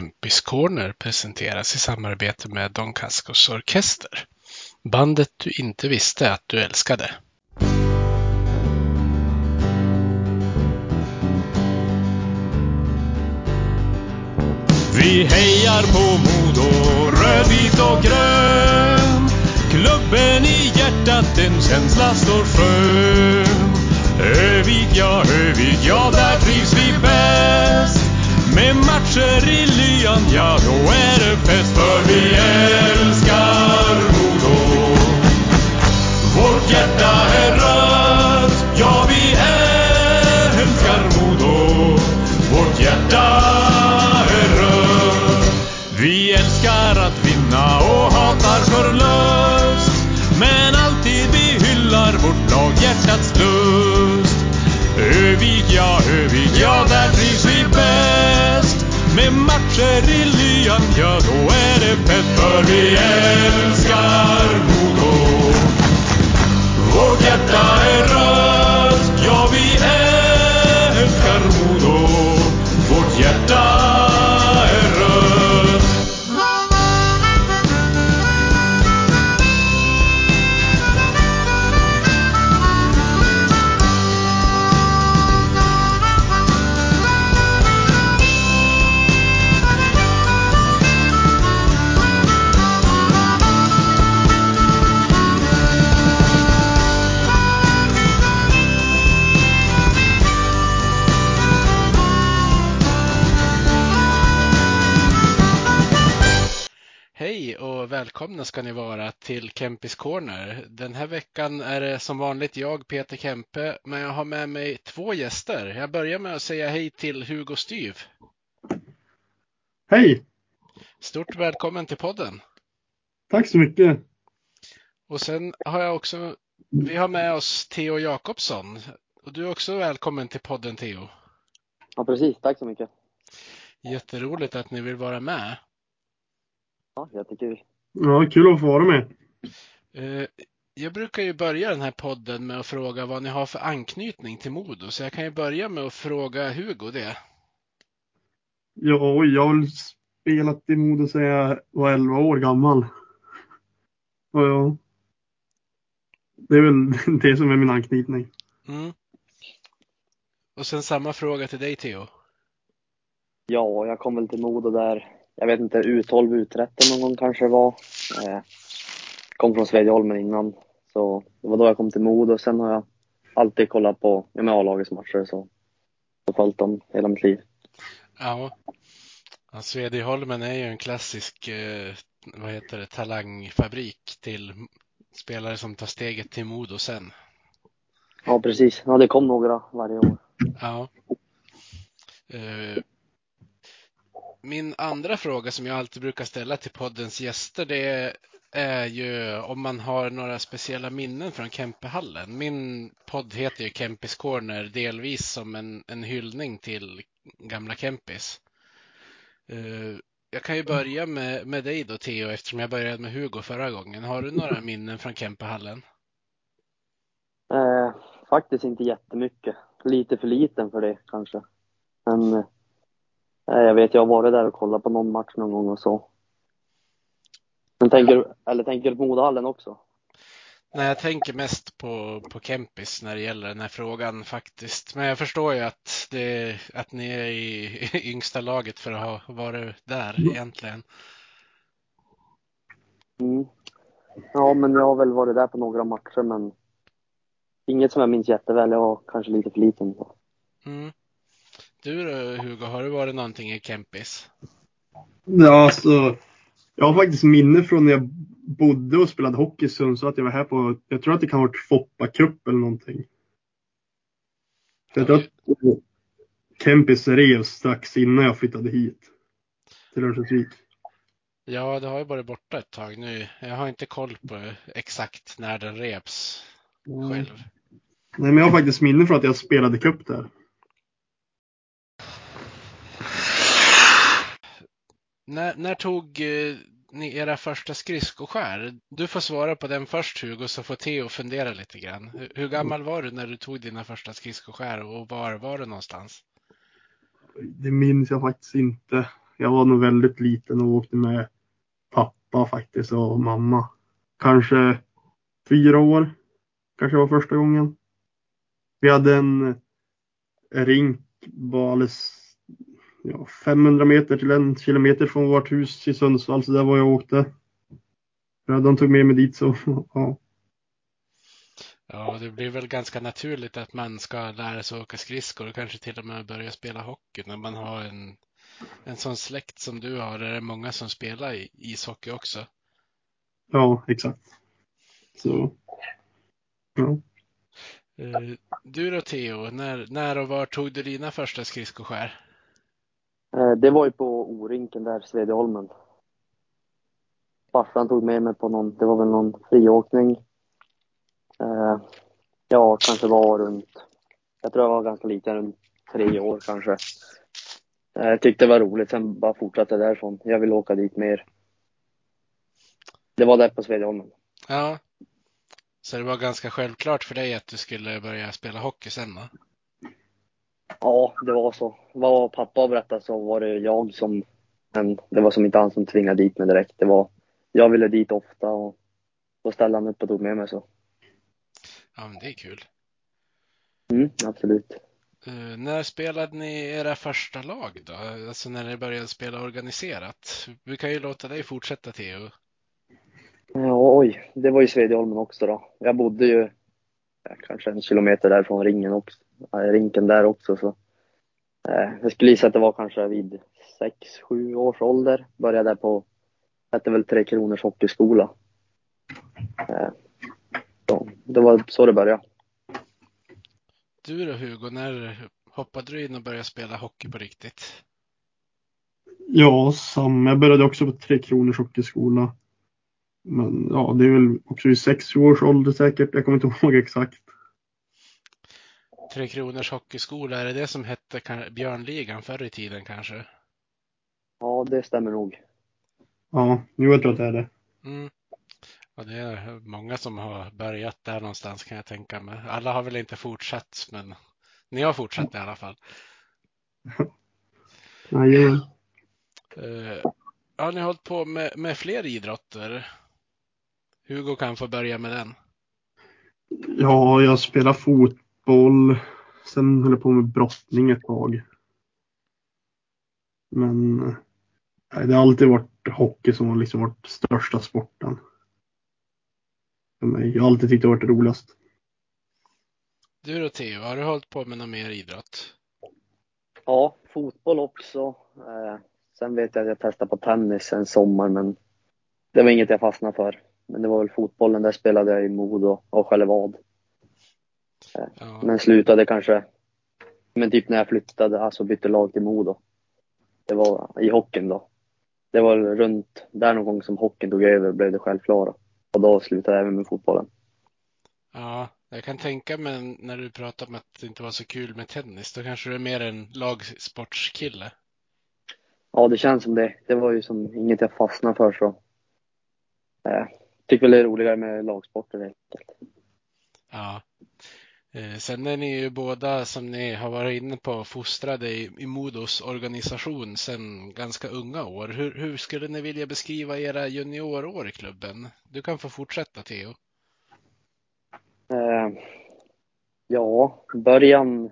Kempis Corner presenteras i samarbete med Don Cascos Orkester. Bandet du inte visste att du älskade. Vi hejar på Modo, rödvit och grön. Klubben i hjärtat, en känsla står skön. Övik, ja, Övik, ja, där trivs vi. Med matcher i lyan, ja, då är det fest. För vi är. Med matcher lyan, ja, då är det fett. För vi älskar välkomna ska ni vara till Kempis Corner. Den här veckan är det som vanligt jag, Peter Kempe, men jag har med mig två gäster. Jag börjar med att säga hej till Hugo Styv. Hej! Stort välkommen till podden. Tack så mycket. Och sen har jag också, vi har med oss Theo Jakobsson. Och du är också välkommen till podden Theo. Ja, precis. Tack så mycket. Jätteroligt att ni vill vara med. Ja, jättekul. Ja, kul att få vara med. Eh, Jag brukar ju börja den här podden med att fråga vad ni har för anknytning till Modo, så jag kan ju börja med att fråga Hugo det. Ja, jag har spelat i Modo sedan jag var 11 år gammal. Och ja, det är väl det som är min anknytning. Mm. Och sen samma fråga till dig Theo. Ja, jag kom väl till Modo där, jag vet inte, U12, U13 någon gång kanske det var. Eh, kom från Svedjeholmen innan, så det var då jag kom till Modo. Sen har jag alltid kollat på ja, A-lagets matcher, så jag har följt dem hela mitt liv. Ja, ja Svedjeholmen är ju en klassisk eh, vad heter det, talangfabrik till spelare som tar steget till Modo sen. Ja, precis. Ja, det kom några varje år. Ja. Eh, min andra fråga som jag alltid brukar ställa till poddens gäster det är ju om man har några speciella minnen från Kempehallen. Min podd heter ju Kempis Corner delvis som en, en hyllning till gamla Kempis. Eh, jag kan ju börja med, med dig då Theo eftersom jag började med Hugo förra gången. Har du några minnen från Kempehallen? Eh, faktiskt inte jättemycket. Lite för liten för det kanske. Men eh, jag vet, jag har varit där och kollat på någon match någon gång och så. Men tänker, du- eller tänker du på Modohallen också? Nej, jag tänker mest på, på Kempis när det gäller den här frågan faktiskt. Men jag förstår ju att, det, att ni är i, i yngsta laget för att ha varit där egentligen. Mm. Ja, men jag har väl varit där på några matcher, men inget som jag minns jätteväl. Jag var kanske lite för liten. Mm. Du då Hugo, har du varit någonting i Kempis? Ja, alltså, jag har faktiskt minne från när jag bodde och spelade hockey i Sundsvall att jag var här på, jag tror att det kan ha varit Foppa Cup eller någonting. För jag tror att Kempis revs strax innan jag flyttade hit. Till Örnsköldsvik. Ja, det har ju varit borta ett tag nu. Jag har inte koll på exakt när den reps själv. Nej, men jag har faktiskt minne från att jag spelade cup där. När, när tog eh, ni era första skridskoskär? Du får svara på den först Hugo, så får Theo fundera lite grann. Hur, hur gammal var du när du tog dina första skridskoskär och var var du någonstans? Det minns jag faktiskt inte. Jag var nog väldigt liten och åkte med pappa faktiskt och mamma. Kanske fyra år. Kanske var första gången. Vi hade en eh, rink alldeles ja, 500 meter till en kilometer från vårt hus i Sundsvall, så där var jag åkte. De tog med mig dit så, ja. Ja, det blir väl ganska naturligt att man ska lära sig åka skridskor och kanske till och med börja spela hockey när man har en, en sån släkt som du har. Där det är många som spelar i ishockey också. Ja, exakt. Så, ja. Eh, Du då Theo, när, när och var tog du dina första skridskoskär? Eh, det var ju på Orinken där, Svedjeholmen. Farsan tog med mig på någon, det var väl någon friåkning. Eh, Ja, kanske var runt, jag tror jag var ganska liten, runt tre år kanske. Eh, Jag tyckte det var roligt, sen bara fortsatte därifrån. Jag vill åka dit mer. Det var där på Svedjeholmen. Ja. Så det var ganska självklart för dig att du skulle börja spela hockey sen va? Ja, det var så. Vad pappa berättade så var det jag som, men det var som inte han som tvingade dit mig direkt. Det var, jag ville dit ofta och då ställde han upp och tog med mig så. Ja, men det är kul. Mm, absolut. Eh, när spelade ni era första lag då? Alltså när ni började spela organiserat? Vi kan ju låta dig fortsätta Theo. Ja, oj, det var ju Svedjeholmen också då. Jag bodde ju ja, kanske en kilometer därifrån ringen också, rinken där också så. Eh, jag skulle gissa att det var kanske vid sex, sju års ålder. Började där på, hette väl Tre Kronors Hockeyskola. Eh, så, det var så det började. Du då Hugo, när hoppade du in och började spela hockey på riktigt? Ja, samma. Jag började också på Tre Kronors Hockeyskola. Men ja, det är väl också i sex års ålder säkert. Jag kommer inte ihåg exakt. Tre Kronors Hockeyskola, är det det som hette Björnligan förr i tiden kanske? Ja, det stämmer nog. Ja, jo, jag tror att det är det. Mm. Ja, det är många som har börjat där någonstans kan jag tänka mig. Alla har väl inte fortsatt, men ni har fortsatt i alla fall. Jajamän. Eh, Har ni hållit på med, med fler idrotter? Hugo kan få börja med den. Ja, jag spelar fotboll. Sen höll jag på med brottning ett tag. Men nej, det har alltid varit hockey som har liksom varit största sporten. För mig. Jag har alltid tyckt det varit roligast. Du då Theo, har du hållit på med någon mer idrott? Ja, fotboll också. Eh, sen vet jag att jag testade på tennis en sommar, men det var inget jag fastnade för. Men det var väl fotbollen, där spelade jag i Modo och Skällevad. Ja, Men slutade kanske, men typ när jag flyttade, alltså bytte lag till Modo. Det var i hockeyn då. Det var runt där någon gång som hockeyn tog över blev det självklara. Och då slutade jag även med fotbollen. ja, jag kan tänka mig när du pratar om att det inte var så kul med tennis, då kanske du är mer en lagsportskille. Ja, det känns som det. Det var ju som inget jag fastnade för så. Eh, tycker väl det är roligare med lagsporter helt enkelt. Ja. Eh, Sen är ni ju båda, som ni har varit inne på, fostrade i, i Modos organisation sedan ganska unga år. Hur, hur skulle ni vilja beskriva era juniorår i klubben? Du kan få fortsätta Theo. Eh, ja, början.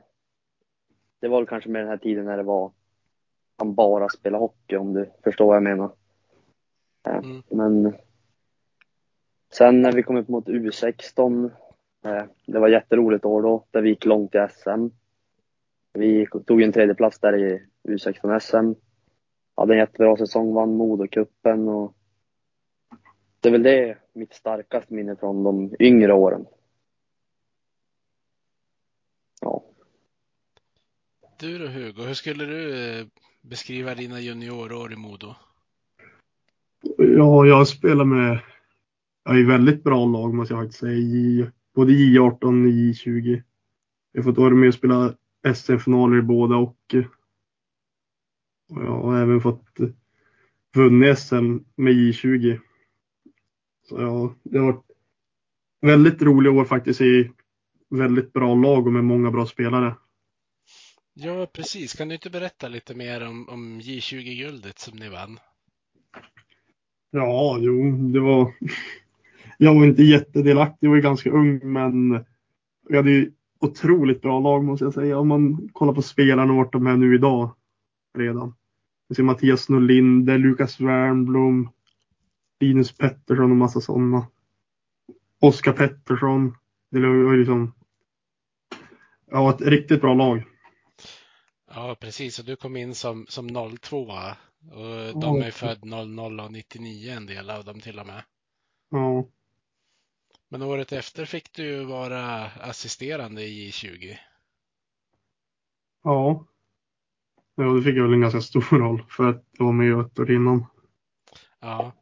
Det var kanske med den här tiden när det var man bara spela hockey om du förstår vad jag menar. Eh, Mm. Men sen när vi kom upp mot U16. Eh, det var jätteroligt år då, där vi gick långt i SM. Vi tog en tredje plats där i U16 SM. Hade en jättebra säsong, vann Modocupen och det är väl det mitt starkaste minne från de yngre åren. Ja. Du då Hugo, hur skulle du eh, beskriva dina juniorår i Modo? Ja, jag spelar med ja, i väldigt bra lag måste jag faktiskt säga. Både J18 och J20. Jag har fått vara med och spela SM-finaler i båda och, och jag har även fått eh, vunnit SM med J20. Så ja, det har varit väldigt roliga år faktiskt i väldigt bra lag och med många bra spelare. Ja, precis. Kan du inte berätta lite mer om, om J20-guldet som ni vann? Ja, jo, det var... Jag var inte jättedelaktig, jag var ju ganska ung, men vi hade ju otroligt bra lag måste jag säga. Om man kollar på spelarna vart de är nu idag redan. Vi ser Mattias Norlinder, Lukas Wernbloom, Linus Pettersson och massa sådana. Oskar Pettersson. Det var ju liksom... Ja, ett riktigt bra lag. Ja, precis. Och du kom in som, som 02 och de är född 00 och 99 en del av dem till och med. Ja. Men året efter fick du ju vara assisterande i J20. Ja. Ja, det fick jag väl en ganska stor roll för att jag var med ett år innan. Ja.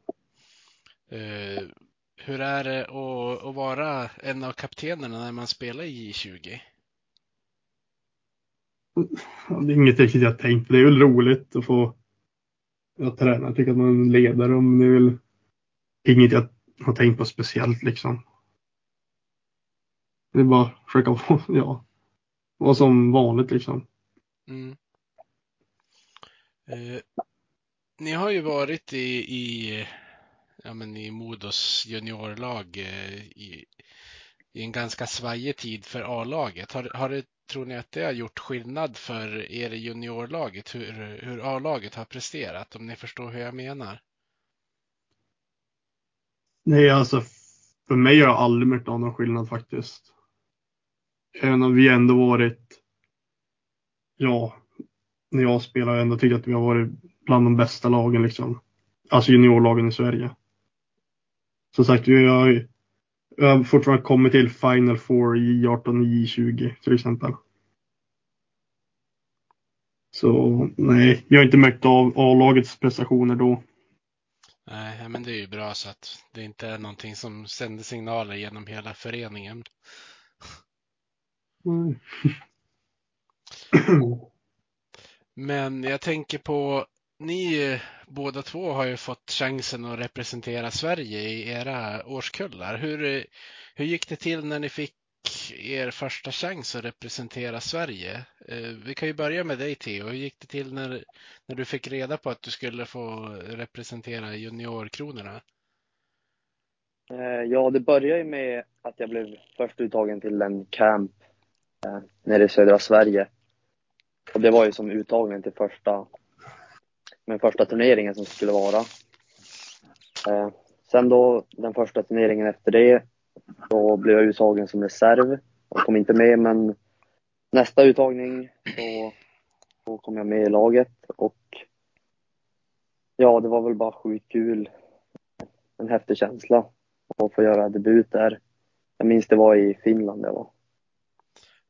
Eh, hur är det att, att vara en av kaptenerna när man spelar i J20? Ja, det är inget riktigt jag tänkt på. Det är väl roligt att få jag träna. Jag tycker att man är ledare. Men det är väl inget jag har tänkt på speciellt liksom. Det är bara att försöka vara, ja, vara som vanligt liksom. Mm. Eh, ni har ju varit i, i, ja, men i Modos juniorlag eh, i, i en ganska svajig tid för A-laget. Har, har det, tror ni att det har gjort skillnad för er i juniorlaget hur, hur A-laget har presterat? Om ni förstår hur jag menar? Nej, alltså för mig har jag aldrig märkt av någon skillnad faktiskt. Även om vi ändå varit, ja, när jag spelar har jag ändå tyckt att vi har varit bland de bästa lagen liksom. Alltså juniorlagen i Sverige. Som sagt, vi har, vi har fortfarande kommit till Final Four i J18 och J20 till exempel. Så nej, jag har inte märkt av A-lagets prestationer då. Nej, men det är ju bra så att det inte är någonting som sänder signaler genom hela föreningen. Mm. Men jag tänker på, ni båda två har ju fått chansen att representera Sverige i era årskullar. Hur, hur gick det till när ni fick er första chans att representera Sverige? Eh, vi kan ju börja med dig Theo. Hur gick det till när, när du fick reda på att du skulle få representera juniorkronorna? Eh, ja, det började ju med att jag blev först uttagen till en camp eh, nere i södra Sverige. Och det var ju som uttagningen till första, den första turneringen som skulle vara. Eh, Sen då, den första turneringen efter det, då blev jag uttagen som reserv och kom inte med, men nästa uttagning så, så kom jag med i laget och ja, det var väl bara sjukt kul. En häftig känsla att få göra debut där. Jag minns det var i Finland det var.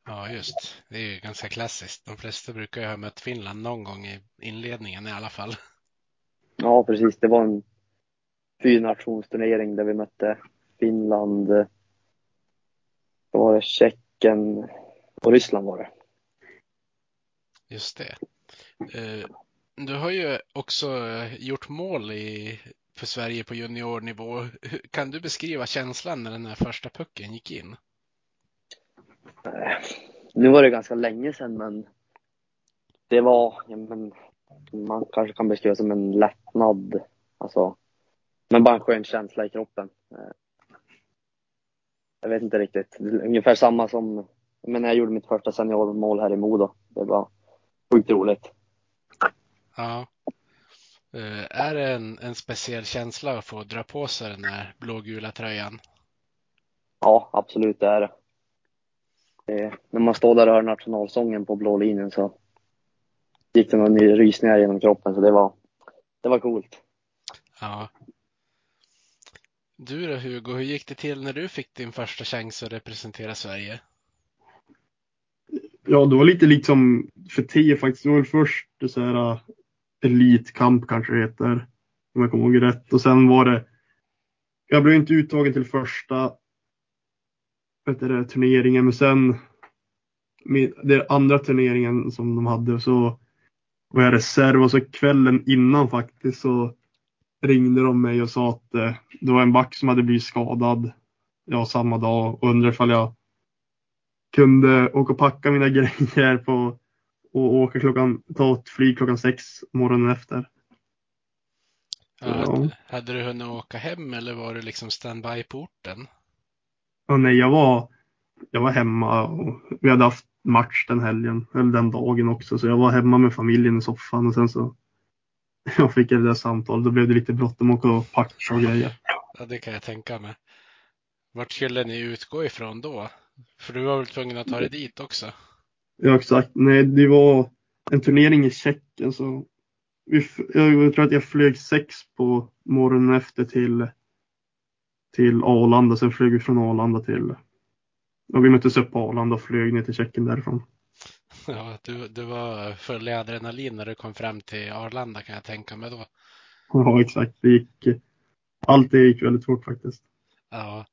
Ja, just. Det är ju ganska klassiskt. De flesta brukar ju ha mött Finland någon gång i inledningen i alla fall. Ja, precis. Det var en fyrnationsturnering där vi mötte Finland, då var det Tjeckien och Ryssland var det. Just det. Eh, Du har ju också eh, gjort mål i, för Sverige på juniornivå. Kan du beskriva känslan när den här första pucken gick in? Eh, Nu var det ganska länge sedan, men det var, ja, men, man kanske kan beskriva det som en lättnad. Alltså, men bara en skön känsla i kroppen. Eh, Jag vet inte riktigt. Ungefär samma som men när jag gjorde mitt första seniormål här i Modo. Det var sjukt roligt. Ja. Eh, Är det en, en speciell känsla att få dra på sig den här blågula tröjan? Ja, absolut det är det. Det. När man står där och hör nationalsången på blå linjen så gick det några rysningar genom kroppen så det var, det var coolt. Ja. Du då Hugo, hur gick det till när du fick din första chans att representera Sverige? Ja, det var lite liksom för tio faktiskt. Det var väl först så här uh, elitkamp kanske det heter. Om jag kommer ihåg rätt. Och sen var det. Jag blev inte uttagen till första vet du, turneringen, men sen den andra turneringen som de hade så var jag reserv och så kvällen innan faktiskt så ringde de mig och sa att eh, det var en back som hade blivit skadad ja, samma dag och undrade ifall jag kunde åka och packa mina grejer på och åka klockan, ta ett flyg klockan sex morgonen efter. Ja, Hade du hunnit åka hem eller var du liksom standby på orten? Och nej, jag var, jag var hemma och vi hade haft match den helgen, eller den dagen också, så jag var hemma med familjen i soffan och sen så jag fick jag det där samtalet. Då blev det lite bråttom att åka och packa och grejer. Ja, det kan jag tänka mig. Vart skulle ni utgå ifrån då? För du var väl tvungen att ta dig dit också? Ja, exakt. Nej, det var en turnering i Tjeckien så vi, jag tror att jag flög sex på morgonen efter till, till Arlanda. Sen flög vi från Arlanda till, och vi möttes upp på Arlanda och flög ner till Tjeckien därifrån. Ja, du, du var full i adrenalin när du kom fram till Arlanda kan jag tänka mig då. Ja, exakt. Det gick, allt det gick väldigt fort faktiskt. Ja.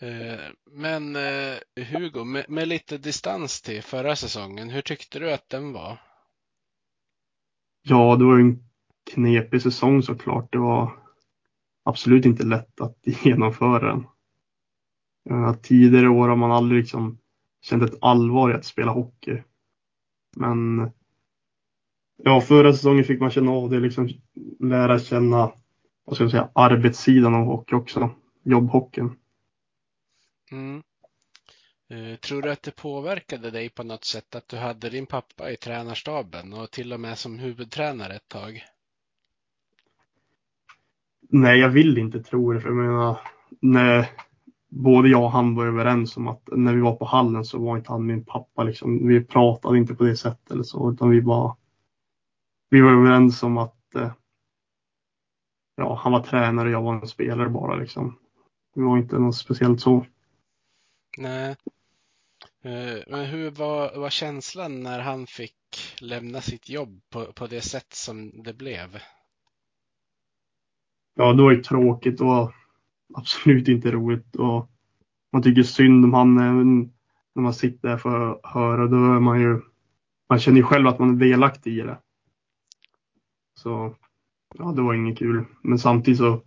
Eh, Men eh, Hugo, med, lite distans till förra säsongen, hur tyckte du att den var? Ja, det var en knepig säsong såklart. Det var absolut inte lätt att genomföra den. Eh, tidigare år har man aldrig liksom känt ett allvar i att spela hockey. Men ja, förra säsongen fick man känna av det, liksom lära känna vad ska jag säga, arbetssidan av hockey också. Jobbhockeyn. Mm. Eh, tror du att det påverkade dig på något sätt att du hade din pappa i tränarstaben och till och med som huvudtränare ett tag? Nej, jag vill inte tro det. För jag menar, när både jag och han var överens om att när vi var på hallen så var inte han min pappa. Liksom. Vi pratade inte på det sättet eller så, utan vi bara vi var överens om att eh, ja, han var tränare och jag var en spelare bara. Liksom. Det var inte något speciellt så. Nej. Eh, men hur var, var känslan när han fick lämna sitt jobb på, på det sätt som det blev? Ja, det var ju tråkigt och absolut inte roligt. Och man tycker synd om han när man sitter där för att höra. Då är man ju, man känner ju själv att man är delaktig i det. Så ja, det var inget kul. Men samtidigt så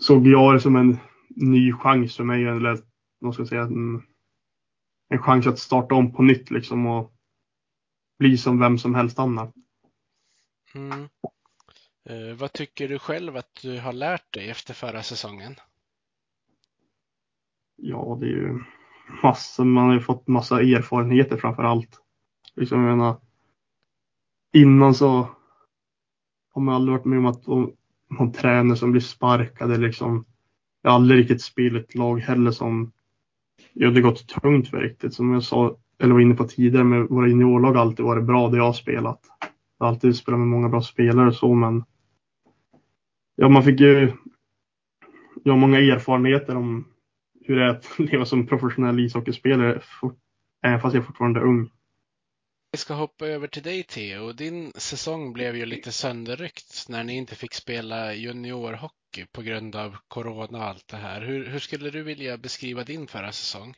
såg jag det som en ny chans för mig. Eller vad ska jag säga, en, en chans att starta om på nytt liksom och bli som vem som helst annan. Mm. Eh, vad tycker du själv att du har lärt dig efter förra säsongen? Ja, det är ju massor. Man har ju fått massa erfarenheter framför allt. Liksom, jag menar, innan så har man aldrig varit med om att om- någon tränare som blir sparkad liksom. Jag har aldrig riktigt spelat ett lag heller som jag hade gått tungt för riktigt. Som jag sa, eller var inne på tidigare med våra juniorlag har alltid varit bra det jag har spelat. Jag har alltid spelat med många bra spelare och så men. Ja, man fick ju. Jag har många erfarenheter om hur det är att leva som professionell ishockeyspelare även fast jag fortfarande är ung. Vi ska hoppa över till dig Theo. Din säsong blev ju lite sönderryckt när ni inte fick spela juniorhockey på grund av corona och allt det här. Hur, hur skulle du vilja beskriva din förra säsong?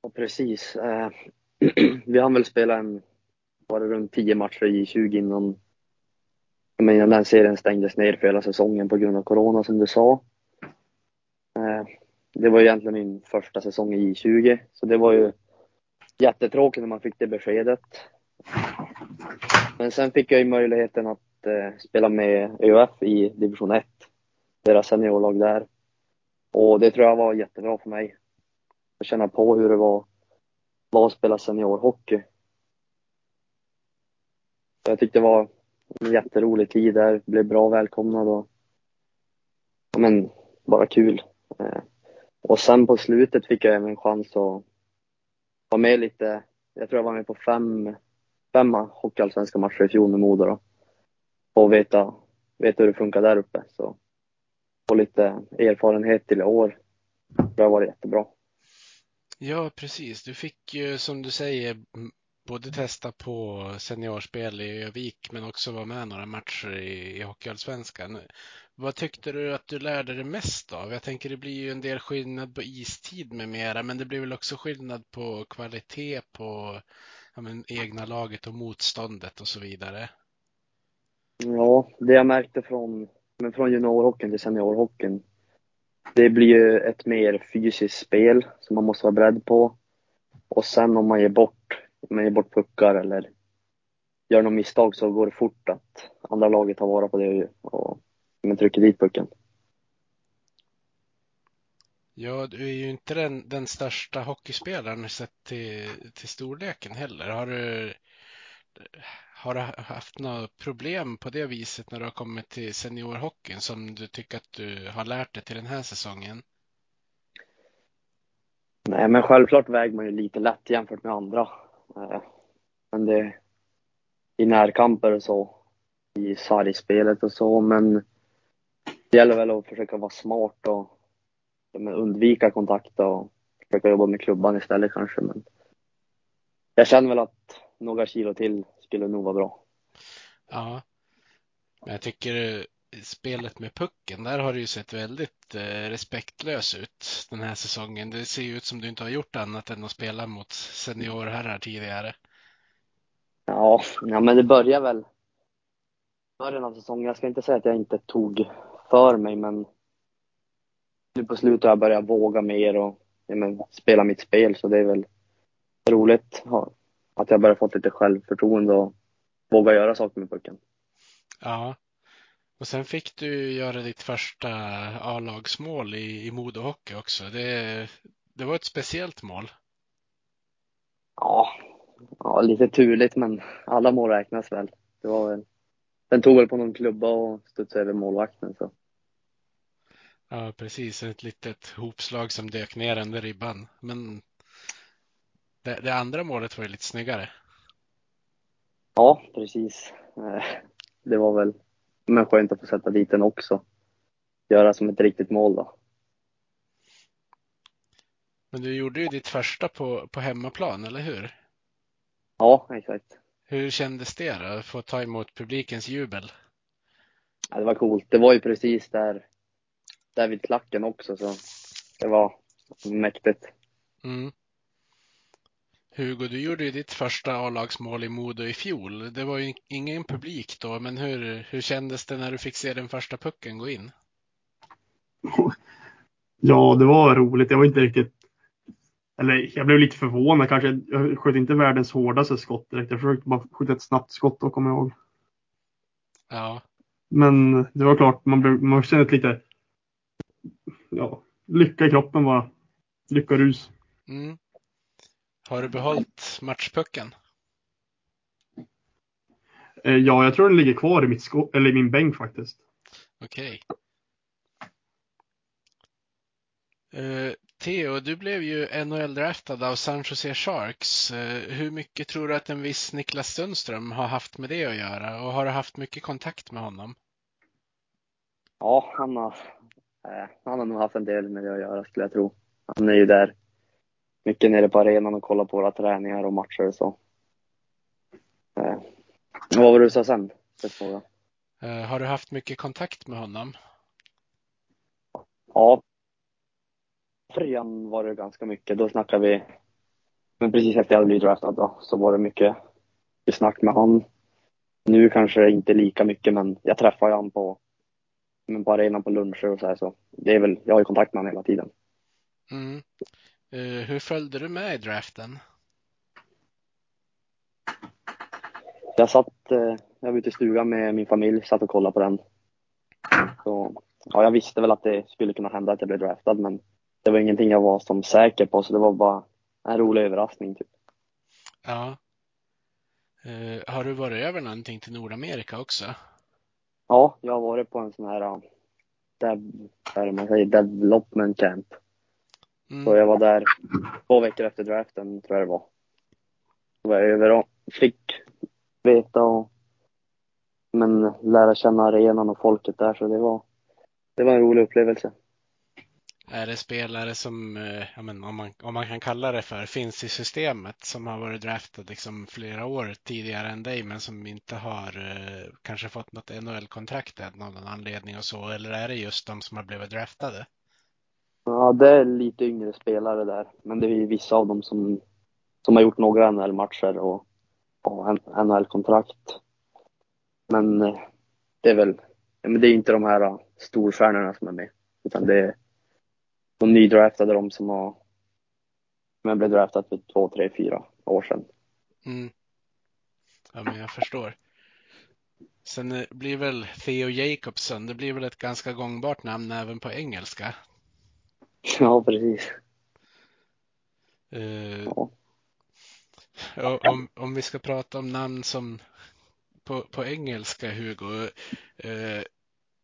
Och precis. Eh, vi hann väl spela en, var det runt 10 matcher i 20 innan jag menar, den serien stängdes ner för hela säsongen på grund av corona som du sa. Eh, det var egentligen min första säsong i J20, så det var ju jättetråkigt när man fick det beskedet. Men sen fick jag ju möjligheten att eh, spela med ÖF i division 1, deras seniorlag där. Och det tror jag var jättebra för mig. Att känna på hur det var, var att spela seniorhockey. Jag tyckte det var jätterolig tid där, blev bra välkomnad och ja, men, bara kul. Eh, och sen på slutet fick jag även chans att vara med lite, jag tror jag var med på fem, fem hockeyallsvenska matcher i fjol med Modo då. Och veta, veta hur det funkar där uppe. Så få lite erfarenhet till i år. Det har varit jättebra. Ja, precis. Du fick ju som du säger både testa på seniorspel i Övik men också vara med några matcher i, i Hockeyallsvenskan. Vad tyckte du att du lärde dig mest av? Jag tänker det blir ju en del skillnad på istid med mera, men det blir väl också skillnad på kvalitet på ja, men, egna laget och motståndet och så vidare. Ja, det jag märkte från, men från juniorhockeyn till seniorhockeyn. Det blir ju ett mer fysiskt spel som man måste vara beredd på. Och sen om man ger bort men ger bort puckar eller gör något misstag så går det fort att andra laget tar vara på det och men trycker dit pucken. Ja, du är ju inte den, den största hockeyspelaren sett till, till storleken heller. Har du, har du haft några problem på det viset när du har kommit till seniorhockeyn som du tycker att du har lärt dig till den här säsongen? Nej, men självklart väger man ju lite lätt jämfört med andra. Eh, men det i närkamper och så, i sargspelet och så, men det gäller väl att försöka vara smart och undvika kontakt och försöka jobba med klubban istället kanske. Men jag känner väl att några kilo till skulle nog vara bra. Ja, men jag tycker spelet med pucken, där har det ju sett väldigt eh, respektlös ut den här säsongen. Det ser ut som du inte har gjort annat än att spela mot seniorherrar tidigare. Ja, ja men det börjar väl början av säsongen. Jag ska inte säga att jag inte tog för mig, men nu på slutet har jag börjat våga mer och ja, men, spela mitt spel, så det är väl roligt att jag börjat fått lite självförtroende och våga göra saker med pucken. Ja, och sen fick du göra ditt första A-lagsmål i, i Modo Hockey också. Det, det var ett speciellt mål. Ja, ja, lite turligt men alla mål räknas väl. Det var väl, den tog väl på någon klubba och studsade över målvakten så. Ja, precis. Ett litet hopslag som dök ner under ribban. Men det, det andra målet var ju lite snyggare. Ja, precis. Eh, det var väl men skönt att få sätta dit den också. Göra som ett riktigt mål då. Men du gjorde ju ditt första på, på hemmaplan, eller hur? Ja, exakt. Hur kändes det då, att få ta emot publikens jubel? Ja, det var coolt. Det var ju precis där, där vid klacken också, så det var mäktigt. Mm. Hugo, du gjorde ju ditt första A-lagsmål i Modo i fjol. Det var ju ingen publik då, men hur, hur kändes det när du fick se den första pucken gå in? Ja, det var roligt. Jag var inte riktigt eller jag blev lite förvånad kanske. Jag sköt inte världens hårdaste skott direkt. Jag försökte bara skjuta ett snabbt skott då, kommer jag ihåg. Ja. Men det var klart, man, blev, man kände lite ja, lycka i kroppen bara. Lyckarus. Mm. Har du behållit matchpucken? Eh, ja, jag tror den ligger kvar i, mitt sko- eller i min bänk faktiskt. Okej. Okay. Uh, Theo, du blev ju NHL-draftad av San Jose Sharks. Uh, hur mycket tror du att en viss Niklas Sundström har haft med det att göra och har du haft mycket kontakt med honom? Ja, han har, eh, han har nog haft en del med det att göra skulle jag tro. Han är ju där mycket nere på arenan och kollar på våra träningar och matcher och så. Eh, vad var det du sa sen? Uh, har du haft mycket kontakt med honom? Ja. Fryan var det ganska mycket. Då snackade vi, men precis efter jag hade blivit draftad då, så var det mycket snack med honom. Nu kanske inte lika mycket, men jag träffar ju honom på, men på arenan på luncher och så här, så det är väl, jag har ju kontakt med honom hela tiden. Mm. Uh, hur följde du med i draften? Jag satt, uh, jag var ute i stugan med min familj, satt och kollade på den. Så, ja, jag visste väl att det skulle kunna hända att jag blev draftad, men det var ingenting jag var som säker på, så det var bara en rolig överraskning. Typ. Ja. Uh, har du varit över någonting till Nordamerika också? Ja, jag har varit på en sån här, dev, vad är det man säger, development camp. Mm. Så jag var där två veckor efter draften, tror jag det var. Så var jag över och fick veta och men lära känna arenan och folket där, så det var, det var en rolig upplevelse. Är det spelare som, ja, men om, man, om man kan kalla det för, finns i systemet som har varit draftade liksom flera år tidigare än dig men som inte har eh, kanske fått något NHL-kontrakt av någon anledning och så, eller är det just de som har blivit draftade? Ja, det är lite yngre spelare där, men det är vissa av dem som, som har gjort några NHL-matcher och, och NHL-kontrakt. Eh, men det är väl, men det är inte de här eh, storstjärnorna som är med, utan det är de nydraftade, de som har, men blev draftade för två, tre, fyra år sedan. Mm. Ja, men jag förstår. Sen eh, blir väl Theo Jacobson, det blir väl ett ganska gångbart namn även på engelska. Ja, precis. Eh, Ja. om, om vi ska prata om namn som på, på engelska, Hugo. Eh,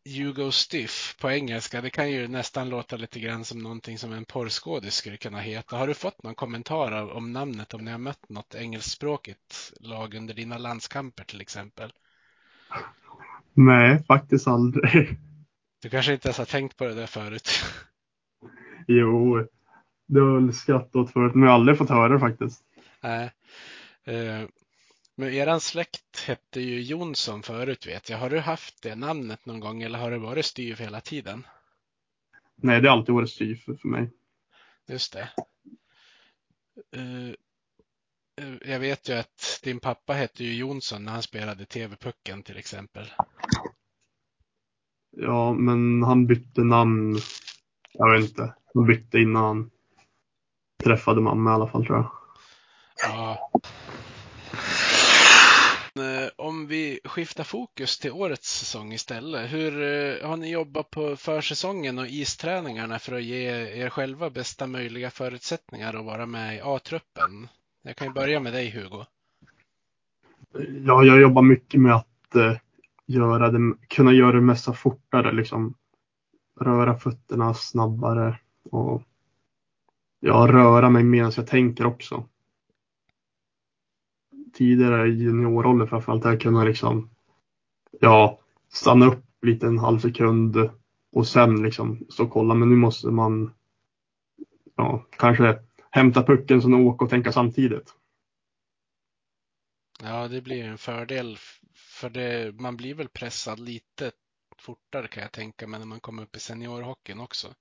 Hugo Stiff på engelska, det kan ju nästan låta lite grann som någonting som en porrskådis skulle kunna heta. Har du fått någon kommentar om namnet om ni har mött något engelskspråkigt lag under dina landskamper till exempel? Nej, faktiskt aldrig. Du kanske inte ens har tänkt på det där förut? Jo, det har väl skrattat åt förut, men jag har aldrig fått höra det faktiskt. Nej. Eh, Men eran släkt hette ju Jonsson förut vet jag. Har du haft det namnet någon gång eller har det varit Styv hela tiden? Nej, det har alltid varit styv för mig. Just det. Eh, Jag vet ju att din pappa hette ju Jonsson när han spelade TV-pucken till exempel. Ja, men han bytte namn. Jag vet inte. Han bytte innan han träffade mamma i alla fall tror jag. Ja. Eh, Om vi skiftar fokus till årets säsong istället. Hur eh, har ni jobbat på försäsongen och isträningarna för att ge er själva bästa möjliga förutsättningar att vara med i A-truppen? Jag kan ju börja med dig Hugo. Ja, jag jobbar mycket med att eh, göra det, kunna göra det mesta fortare, liksom röra fötterna snabbare och ja, röra mig medan jag tänker också. Tidigare i junioråldern framförallt har jag kunnat liksom, ja, stanna upp lite en halv sekund och sen liksom stå och kolla. Men nu måste man ja, kanske hämta pucken som åka och tänka samtidigt. Ja, det blir en fördel för det, man blir väl pressad lite fortare kan jag tänka mig när man kommer upp i seniorhockeyn också.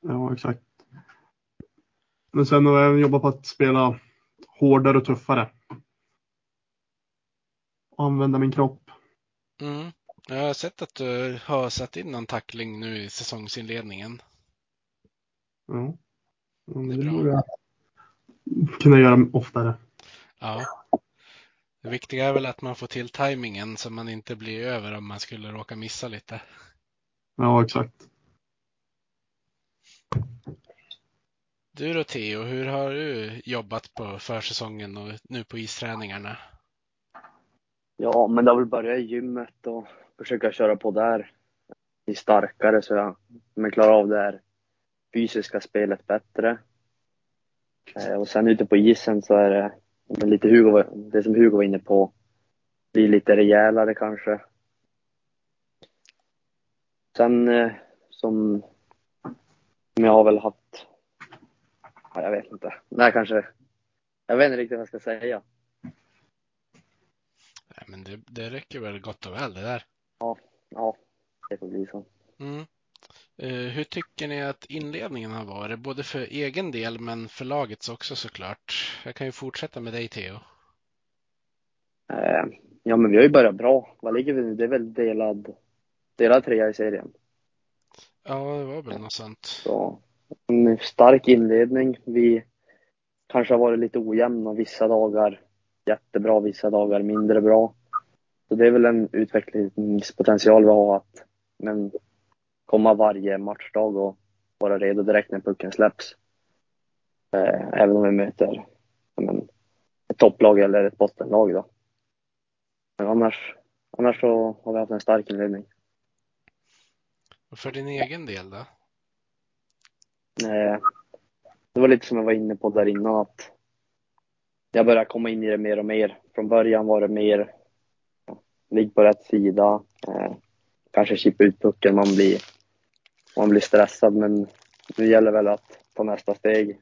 Ja, exakt. Men sen har jag även jobbat på att spela hårdare och tuffare. Och använda min kropp. Mm. Jag har sett att du har satt in någon tackling nu i säsongsinledningen. Ja. Det det borde jag kunna göra oftare. Ja. Det viktiga är väl att man får till tajmingen så man inte blir över om man skulle råka missa lite. Ja, exakt. Du då Theo, hur har du jobbat på försäsongen och nu på isträningarna? Ja, men det har väl börjat i gymmet och försöka köra på där. Bli starkare så jag men klarar av det här fysiska spelet bättre. Eh, Och sen ute på isen så är det men lite Hugo, det som Hugo var inne på. Bli lite rejälare kanske. Sen eh, som som jag har väl haft, ja, jag vet inte, nej kanske, jag vet inte riktigt vad jag ska säga. Nej, men det, det räcker väl gott och väl det där. Ja, det får bli så. Mm. Eh, hur tycker ni att inledningen har varit? Både för egen del men för lagets också såklart. Jag kan ju fortsätta med dig Theo. Eh, ja, men vi har ju börjat bra. Vad ligger vi nu? Det är väl delad, delad trea i serien. Ja, det var väl något sånt. Så en stark inledning. Vi kanske har varit lite ojämna vissa dagar. Jättebra vissa dagar mindre bra. Så det är väl en utvecklingspotential vi har att men, komma varje matchdag och vara redo direkt när pucken släpps. Eh, även om vi möter men, ett topplag eller ett bottenlag då. Men annars, annars så har vi haft en stark inledning. Och för din egen del då? Eh, det var lite som jag var inne på där innan att jag börjar komma in i det mer och mer. Från början var det mer ligg på rätt sida, eh, kanske chippa ut pucken, man blir, man blir stressad men nu gäller väl att ta nästa steg,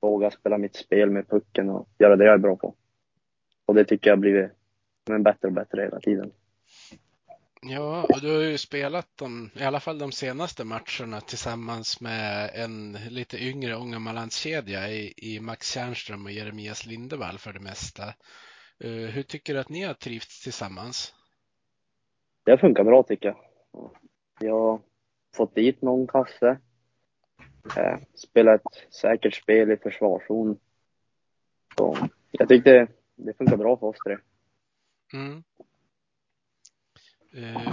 våga spela mitt spel med pucken och göra det jag är bra på. Och det tycker jag har blivit men, bättre och bättre hela tiden. Ja, och du har ju spelat de, i alla fall de senaste matcherna tillsammans med en lite yngre Ångermanlandskedja i, i Max Tjärnström och Jeremias Lindevall för det mesta. Eh, hur tycker du att ni har trivts tillsammans? Det funkar bra tycker jag. Jag har fått dit någon kasse. Eh, spelat ett säkert spel i försvarszon. Så jag tyckte det funkar bra för oss tre. Mm. Eh,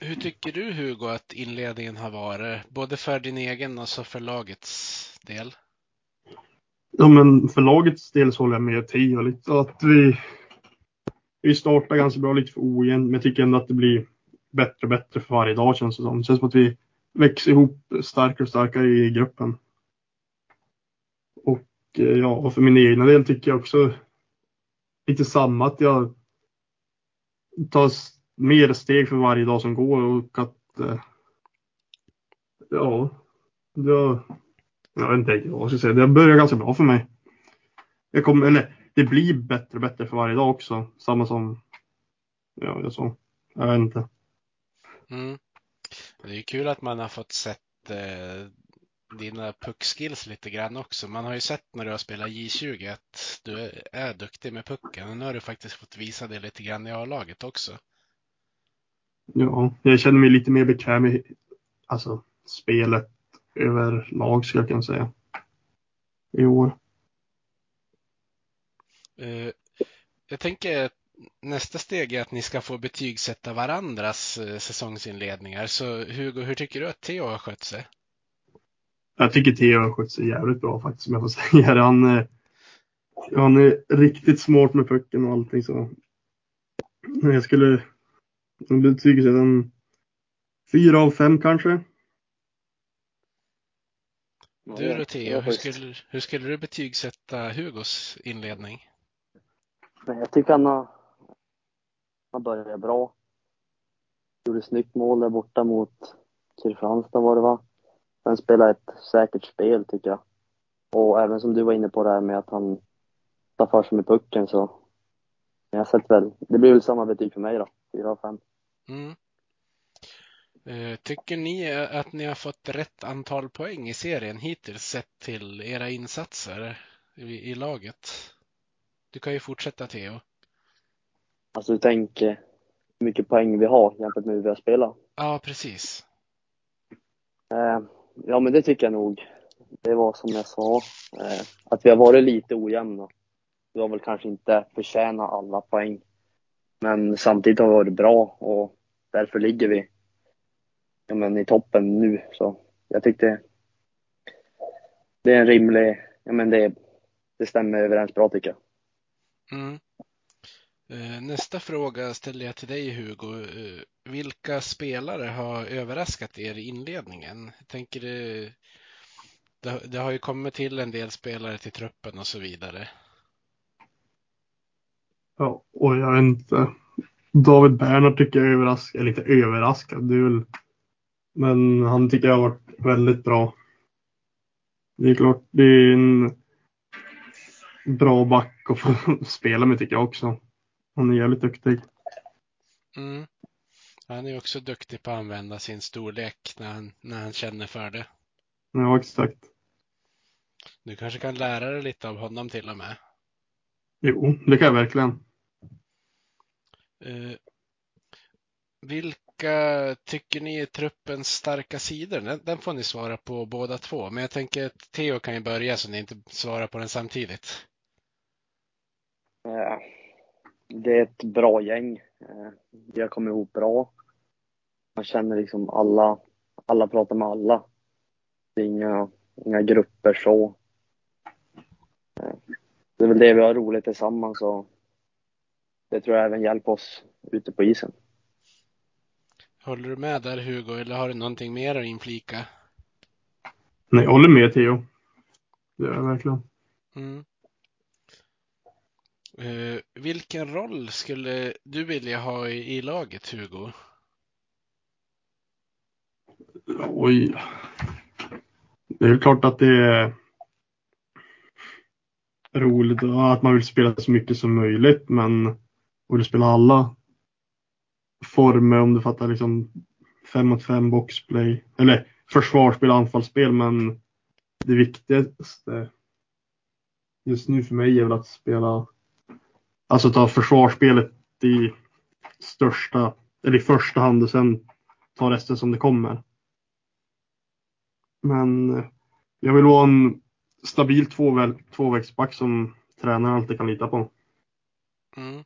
hur tycker du Hugo att inledningen har varit? Både för din egen och så för lagets del? Ja, men för lagets del så håller jag med Theo lite. Att vi, vi startar ganska bra, lite för ojämnt, men jag tycker ändå att det blir bättre och bättre för varje dag känns det som. Det känns som att vi växer ihop starkare och starkare i gruppen. Och eh, ja, och för min egna del tycker jag också lite samma, att jag tar mer steg för varje dag som går och att eh, ja, jag, jag vet inte vad jag ska säga. Det börjar ganska bra för mig. Jag kommer, eller det blir bättre och bättre för varje dag också. Samma som, ja, jag sa. Jag vet inte. Mm. Det är kul att man har fått sett eh, dina puckskills lite grann också. Man har ju sett när du har spelat J20 att du är, duktig med pucken. Och nu har du faktiskt fått visa det lite grann i A-laget också. Ja, jag känner mig lite mer bekväm i alltså, spelet överlag skulle jag kunna säga. I år. Eh, jag tänker att nästa steg är att ni ska få betygsätta varandras eh, säsongsinledningar. Så Hugo, hur tycker du att Theo har skött sig? Jag tycker Theo har skött sig jävligt bra faktiskt, om jag får säga det. Han, eh, han är riktigt smart med pucken och allting så. Jag skulle betygsätta en fyra av fem kanske. Du då det Theo, hur skulle, hur skulle du betygsätta Hugos inledning? Jag tycker han har, han började bra. Gjorde snyggt mål där borta mot Kristianstad var det va? Han spelade ett säkert spel tycker jag. Och även som du var inne på det här med att han tar för sig med pucken så. Jag har sett väl, det blir väl samma betyg för mig då. 4 av 5. Mm. Eh, tycker ni att ni har fått rätt antal poäng i serien hittills sett till era insatser i, i laget? Du kan ju fortsätta Theo. Alltså du tänker hur mycket poäng vi har jämfört med hur vi har spelat. Ja, precis. Eh, ja men det tycker jag nog. Det var som jag sa, eh, att vi har varit lite ojämna. Vi har väl kanske inte förtjänat alla poäng. Men samtidigt har vi varit bra och därför ligger vi ja, men i toppen nu. Så jag tyckte det är en rimlig, ja men det, det stämmer överens bra tycker jag. Mm. Eh, nästa fråga ställer jag till dig Hugo. Eh, vilka spelare har överraskat er i inledningen? Jag tänker det, det, det har ju kommit till en del spelare till truppen och så vidare. Ja, och jag vet inte. David Bernhard tycker jag är överraskad, eller inte överraskad, det är väl, men han tycker jag har varit väldigt bra. Det är klart, det är en bra back att få spela med tycker jag också. Han är jävligt duktig. Mm. Han är också duktig på att använda sin storlek när han, när han känner för det. Ja, exakt. Du kanske kan lära dig lite av honom till och med. Jo, det kan jag verkligen. Eh, vilka tycker ni är truppens starka sidor? Den, den får ni svara på båda två. Men jag tänker att Theo kan ju börja så ni inte svarar på den samtidigt. Eh, Det är ett bra gäng. Eh, Vi har kommit ihop bra. Man känner liksom alla, alla pratar med alla. Det är inga, inga grupper så. Eh, Det är väl det vi har roligt tillsammans och det tror jag även hjälper oss ute på isen. Håller du med där Hugo eller har du någonting mer att inflika? Nej, jag håller med Theo. Det gör jag verkligen. Mm. Eh, vilken roll skulle du vilja ha i, i laget Hugo? Oj. Det är klart att det är roligt och att man vill spela så mycket som möjligt, men vill spela alla former om du fattar liksom fem mot fem boxplay eller försvarsspel, anfallsspel, men det viktigaste just nu för mig är väl att spela, alltså ta försvarsspelet i största, eller i första hand och sen ta resten som det kommer. Men eh, jag vill vara en stabil tvåväg, tvåvägsback som tränaren alltid kan lita på. Mm.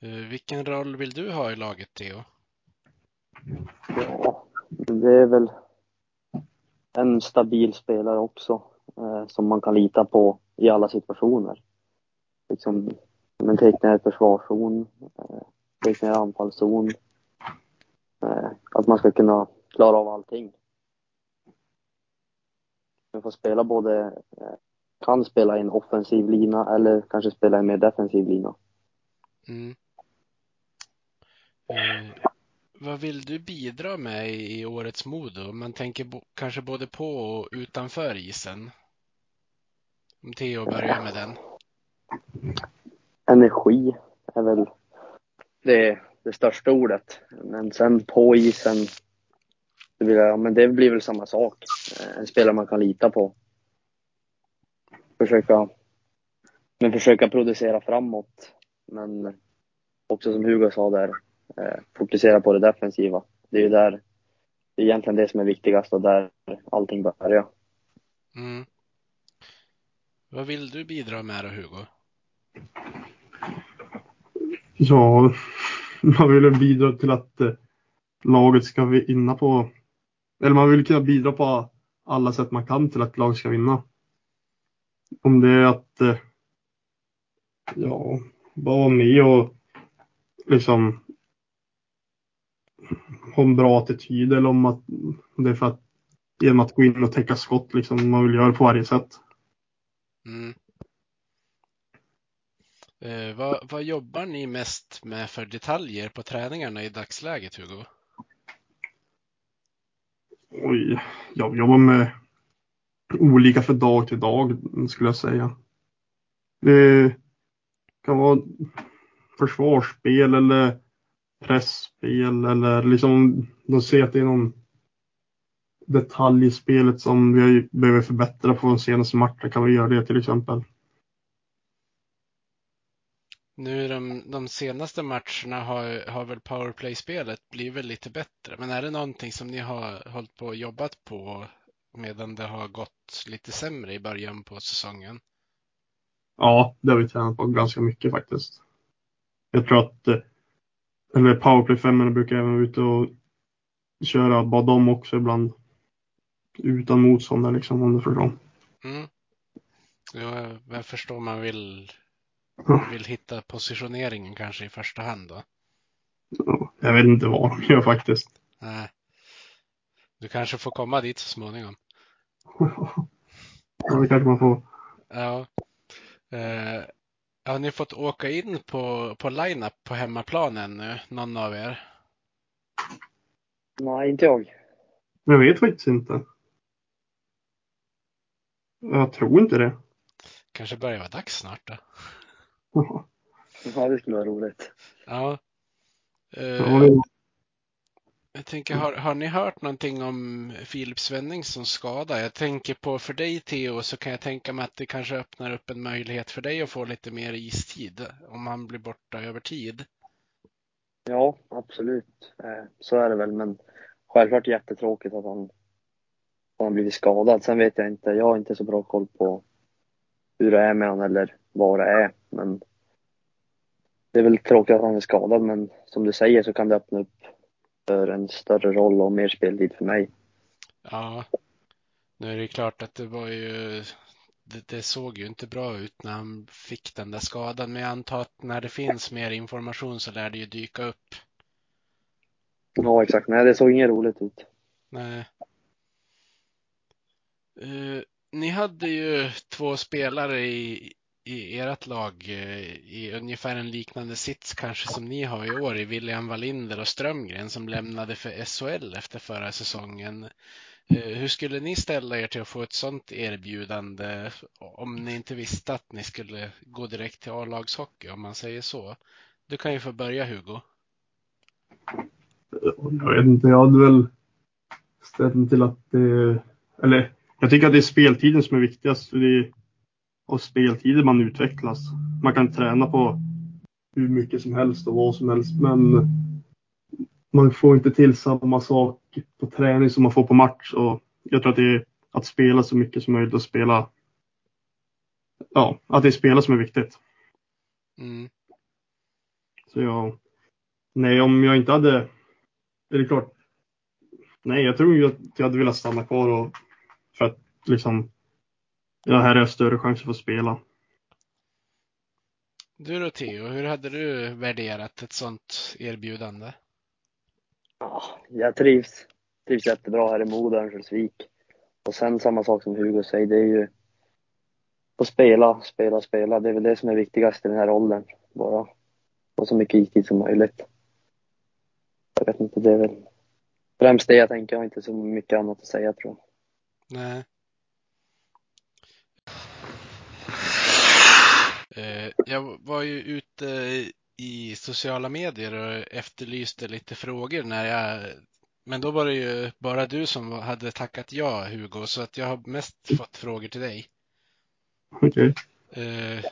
Eh, vilken roll vill du ha i laget, Theo? Ja, det är väl en stabil spelare också eh, som man kan lita på i alla situationer. Liksom, men teckna ett försvarszon, eh, tecknar anfallszon. Eh, att man ska kunna klara av allting. Man får spela både, eh, kan spela i en offensiv lina eller kanske spela i en mer defensiv lina. Mm. Eh, vad vill du bidra med i årets Modo? Man tänker bo, kanske både på och utanför isen. Om Theo börjar med den. Energi är väl det, det största ordet. Men sen på isen, det, blir, ja, men det blir väl samma sak. Eh, en spelare man kan lita på. Försöka, men försöka producera framåt. Men också som Hugo sa där, eh, fokusera på det defensiva. Det är ju där, det är egentligen det som är viktigast och där allting börjar. Mm. Vad vill du bidra med då, Hugo? Ja, man vill bidra till att eh, laget ska vinna på... Eller man vill kunna bidra på alla sätt man kan till att laget ska vinna. Om det är att... Eh, ja, bara vara med och liksom ha en bra attityd eller om att det är för att genom att gå in och täcka skott liksom man vill göra på varje sätt. Mm. Eh, vad, vad jobbar ni mest med för detaljer på träningarna i dagsläget, Hugo? Oj, jag jobbar med olika för dag till dag skulle jag säga. Det kan vara försvarsspel eller pressspel eller liksom de ser att det är någon detalj i spelet som vi behöver förbättra på de senaste matcherna kan vi göra det till exempel. Nu de, de senaste matcherna har, har väl powerplay-spelet blivit lite bättre, men är det någonting som ni har hållit på och jobbat på medan det har gått lite sämre i början på säsongen? Ja, det har vi tränat på ganska mycket faktiskt. Jag tror att eh, eller powerplay 5 brukar även vara ute och köra bara de också ibland. Utan motståndare liksom om du förstår. Mm. Jo, jag förstår man vill, Ja. Vill hitta positioneringen kanske i första hand då. Ja, Jag vet inte vad de gör faktiskt. Nej. Du kanske får komma dit så småningom. Ja, det kanske man får. Ja. Eh, har ni fått åka in på, på line-up på hemmaplan ännu, någon av er? Nej, inte jag. Jag vet faktiskt inte. Jag tror inte det. Kanske börjar vara dags snart då. Ja, det skulle vara roligt. Ja. Eh, Ja, det- jag tänker, har, har ni hört någonting om Filip Svenningssons skada? Jag tänker på för dig Theo så kan jag tänka mig att det kanske öppnar upp en möjlighet för dig att få lite mer istid om han blir borta över tid. Ja, absolut. Eh, Så är det väl, men självklart jättetråkigt att han, att han blivit skadad. Sen vet jag inte, jag har inte så bra koll på hur det är med han eller vad det är. Men det är väl tråkigt att han är skadad, men som du säger så kan det öppna upp för en större roll och mer speltid för mig. Ja, nu är det klart att det var ju det, det såg ju inte bra ut när han fick den där skadan, men jag antar att när det finns mer information så lär det ju dyka upp. Ja, exakt. Nej, det såg inget roligt ut. Nej. Eh, ni hade ju två spelare i, i ert lag eh, i ungefär en liknande sits kanske som ni har i år i William Wallinder och Strömgren som lämnade för SHL efter förra säsongen. Eh, hur skulle ni ställa er till att få ett sådant erbjudande om ni inte visste att ni skulle gå direkt till A-lagshockey om man säger så? Du kan ju få börja Hugo. Jag vet inte, jag hade väl ställt mig till att det... Eller, jag tycker att det är speltiden som är viktigast. För det är av speltider man utvecklas. Man kan träna på hur mycket som helst och vad som helst, men man får inte till samma sak på träning som man får på match. Och jag tror att det är att spela så mycket som möjligt och spela... Ja, att det är spela som är viktigt. Mm. Så jag, nej om jag inte hade, är det klart, nej jag tror att jag hade velat stanna kvar och liksom, ja här är större chans att få spela. Du då Theo, hur hade du värderat ett sånt erbjudande? Ja, jag trivs. Trivs jättebra här i Modo Örnsköldsvik. Och sen samma sak som Hugo säger, det är ju att spela, spela, spela. Det är väl det som är viktigast i den här åldern. Bara få så mycket tid som möjligt. Jag vet inte, det är väl främst det jag tänker. Jag har inte så mycket annat att säga tror jag. Nej. Jag var ju ute i sociala medier och efterlyste lite frågor när jag men då var det ju bara du som hade tackat ja, Hugo, så att jag har mest fått frågor till dig. Okej. Eh,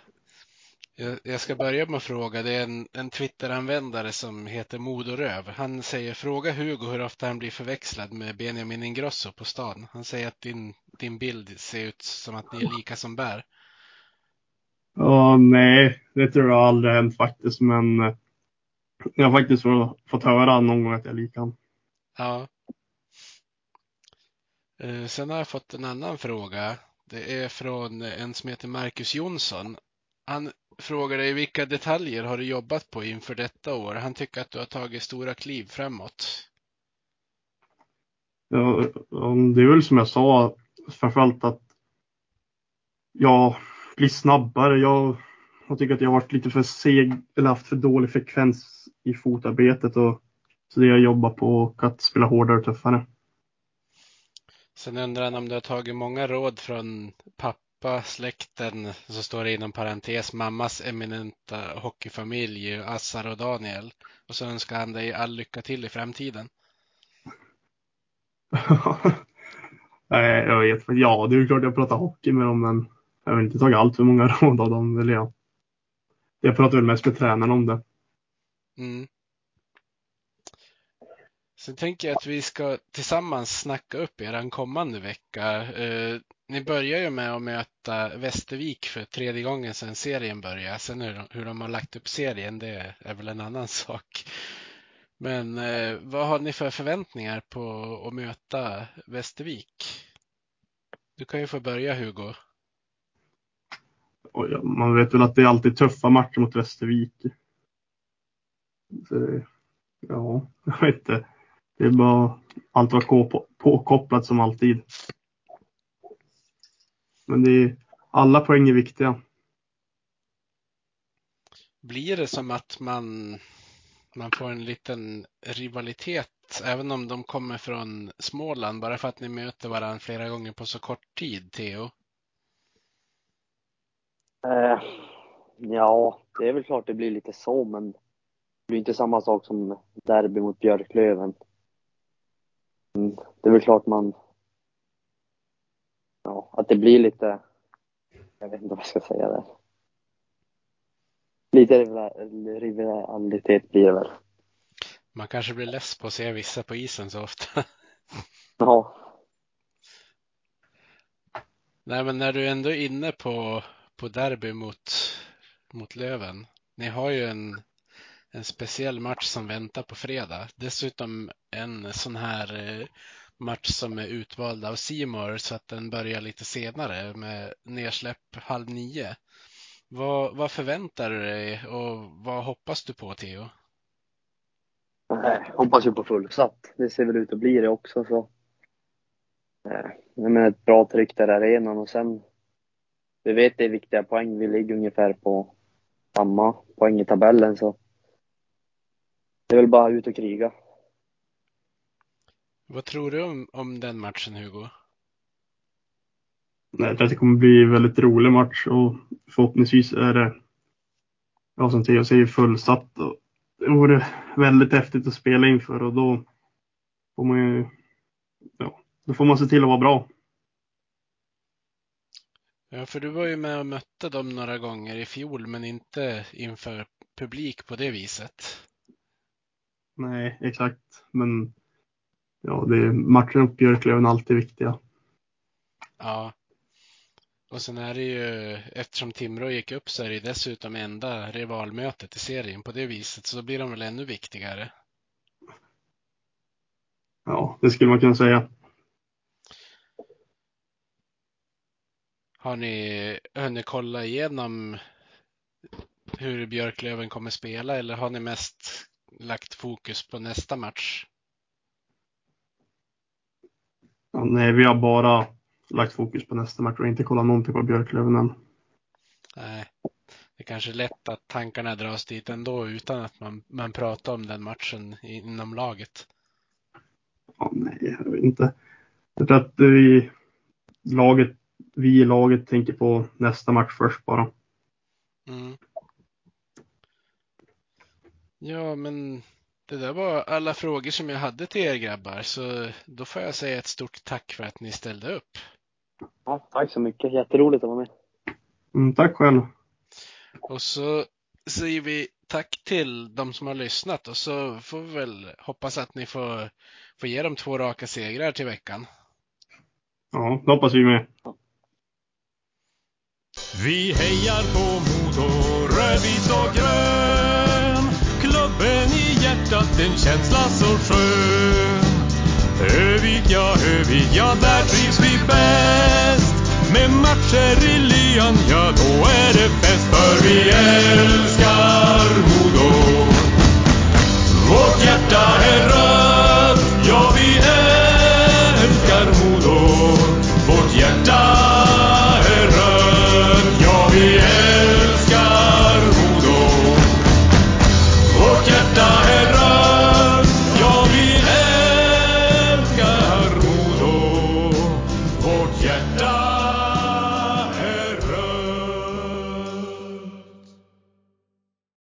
jag, jag ska börja med att fråga. Det är en, en Twitter-användare som heter Modoröv. Han säger fråga Hugo hur ofta han blir förväxlad med Benjamin Ingrosso på stan. Han säger att din, din bild ser ut som att ni är lika som bär. Ja, nej, det tror jag aldrig hänt faktiskt, men eh, jag har faktiskt fått- höra någon gång att jag är lik han. Ja. Eh, Sen har jag fått en annan fråga. Det är från en som heter Marcus Jonsson. Han frågar dig vilka detaljer har du jobbat på inför detta år? Han tycker att du har tagit stora kliv framåt. Ja, ja, det är väl som jag sa, framförallt att jag blir snabbare. Jag, jag tycker att jag har varit lite för seg eller haft för dålig frekvens i fotarbetet och så det jag jobbar på och att spela hårdare och tuffare. Sen undrar han om du har tagit många råd från pappa, släkten, så står det inom parentes mammas eminenta hockeyfamilj, Assar och Daniel. Och så önskar han dig all lycka till i framtiden. Nej, jag vet. Ja, det är ju klart jag pratar hockey med dem, men jag har inte tagit allt för många råd av dem. vill jag. jag pratar väl mest med tränaren om det. Mm. Sen tänker jag att vi ska tillsammans snacka upp er kommande vecka. Eh, ni börjar ju med att möta Västervik för tredje gången sedan serien började. Sen hur de, hur de har lagt upp serien, det är väl en annan sak. Men eh, vad har ni för förväntningar på att möta Västervik? Du kan ju få börja Hugo. Och ja, man vet väl att det är alltid tuffa matcher mot Västervik. Så, det- ja, jag vet inte. Det är bara allt var på, påkopplat som alltid. Men det är, alla poäng är viktiga. Blir det som att man, man får en liten rivalitet, även om de kommer från Småland, bara för att ni möter varandra flera gånger på så kort tid, Theo? Eh, ja, det är väl klart det blir lite så, men det blir inte samma sak som derby mot Björklöven. Mm, det är väl klart man... Ja, att det blir lite... Jag vet inte vad jag ska säga där. Lite rival- rivalitet blir det väl. Man kanske blir less på att se vissa på isen så ofta. Ja, Nej, men när du ändå är inne på, på derby mot, mot Löven. Ni har ju en, en speciell match som väntar på fredag. Dessutom en sån här eh, match som är utvald av Simor så att den börjar lite senare med nedsläpp halv nio. Vad, vad förväntar du dig och vad hoppas du på, Theo? Jag hoppas ju på fullsatt. Det ser väl ut att bli det också. Så. Eh, jag menar ett bra tryck där i arenan och sen... Vi vet det är viktiga poäng. Vi ligger ungefär på samma poäng i tabellen så... Det är väl bara ut och kriga. Vad tror du om, om den matchen, Hugo? Nej, Jag tror att det kommer bli en väldigt rolig match och förhoppningsvis är det, ja som Theo säger, fullsatt. Och det vore väldigt häftigt att spela inför och då får man ju, ja, då får man se till att vara bra. Ja, för du var ju med och mötte dem några gånger i fjol, men inte inför publik på det viset. Nej, exakt. Men ja, det är matchen upp Björklöven alltid viktiga. Ja. Och sen är det ju, eftersom Timrå gick upp så är det dessutom enda rivalmötet i serien på det viset, så då blir de väl ännu viktigare. Ja, det skulle man kunna säga. Har ni hunnit kolla igenom hur Björklöven kommer spela eller har ni mest lagt fokus på nästa match? Ja, nej, vi har bara lagt fokus på nästa match och inte kollat någonting på Björklöven än. Nej, det är kanske är lätt att tankarna dras dit ändå utan att man, man pratar om den matchen inom laget. Ja, nej, jag vet inte. Jag tror att vi, laget, vi i laget tänker på nästa match först bara. Mm. Ja, men det där var alla frågor som jag hade till er grabbar, så då får jag säga ett stort tack för att ni ställde upp. Ja, tack så mycket. Jätteroligt att vara med. Mm, tack själv. Och så säger vi tack till de som har lyssnat och så får vi väl hoppas att ni får, får ge dem två raka segrar till veckan. Ja, det hoppas vi med. Vi hejar på Modo, rödvit och grön. Klubben i hjärtat, en känsla så skön. Övik, ja, Övik, ja, där trivs vi bäst. Med matcher i lyan, ja, då är det fest. För vi älskar Modo. Vårt hjärta